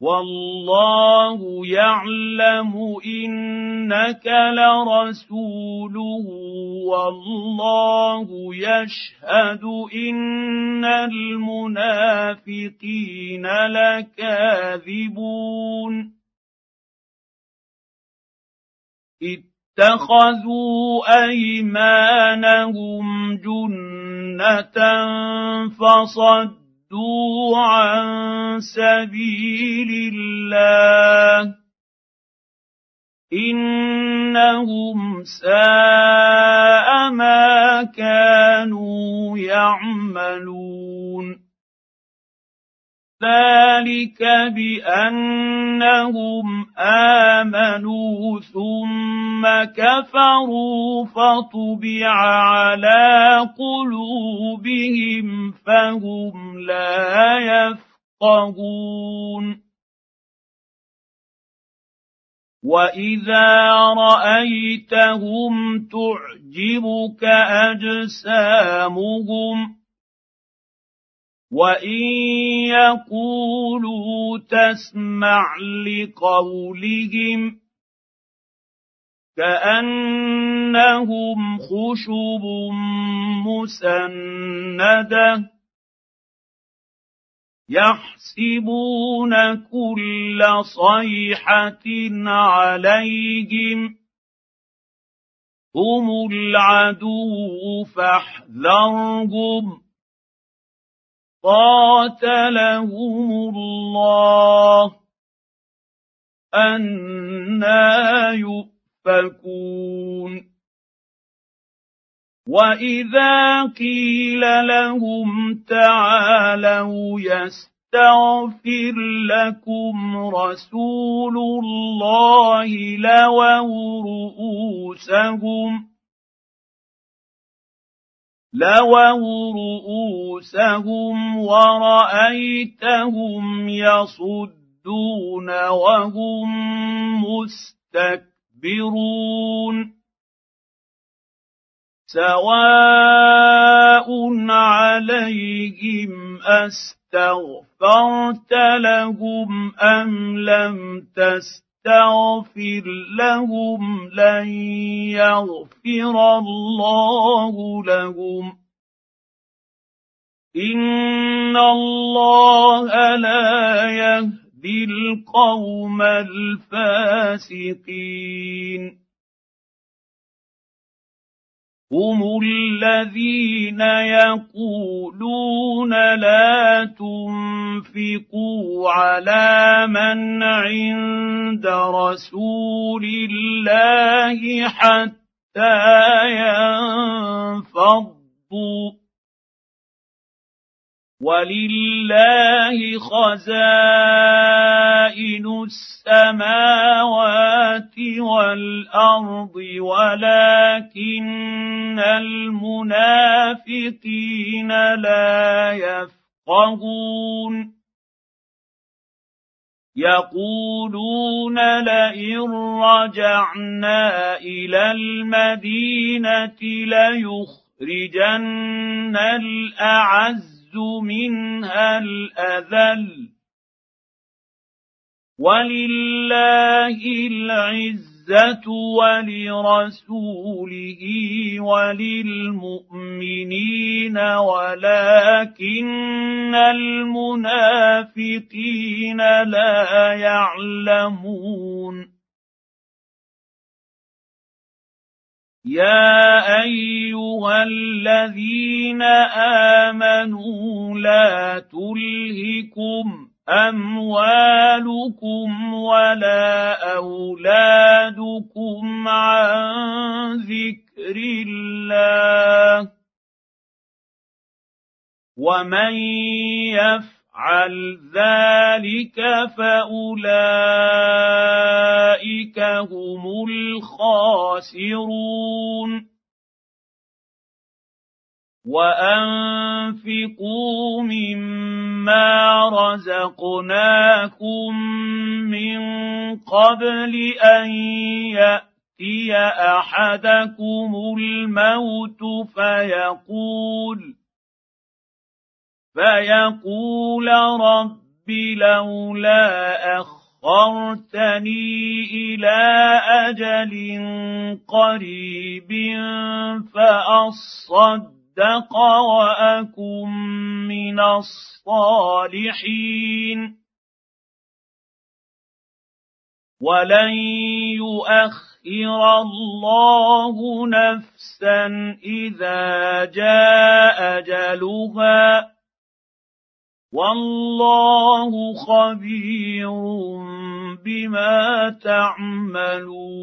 والله يعلم إنك لرسوله والله يشهد إن المنافقين لكاذبون. اتخذوا أيمانهم جنة فصدوا صدوا عن سبيل الله انهم ساء ما كانوا يعملون ذلك بأنهم آمنوا ثم كفروا فطبع على قلوبهم فهم لا يفقهون. واذا رايتهم تعجبك اجسامهم وان يقولوا تسمع لقولهم كانهم خشب مسنده يحسبون كل صيحه عليهم هم العدو فاحذرهم قاتلهم الله أنا يؤفكون. وإذا قيل لهم تعالوا يستغفر لكم رسول الله لووا رؤوسهم لووا رؤوسهم ورأيتهم يصدون وهم مستكبرون سواء عليهم استغفرت لهم ام لم تستغفر تستغفر لهم لن يغفر الله لهم. ان الله لا يهدي القوم الفاسقين هم الذين يقولون لا تنفقوا على من عند رسول الله حتى ينفضوا. ولله خزائن السماوات والارض ولكن المنافقين لا يفقهون يقولون لئن رجعنا إلى المدينة ليخرجن الاعز منها الأذل ولله العزة ولرسوله وللمؤمنين ولكن المنافقين لا يعلمون يا أيها الذين آمنوا لا تلهكم أموالكم ولا أولادكم عن ذكر الله. ومن يفعل يفعل ذلك فأولئك هم الخاسرون. وانفقوا مما رزقناكم من قبل ان ياتي احدكم الموت فيقول فيقول رب لولا اخرتني إلى أجل قريب فاصدق واكن من الصالحين ولن يؤخر الله نفسا اذا جاء اجلها والله خبير بما تعملون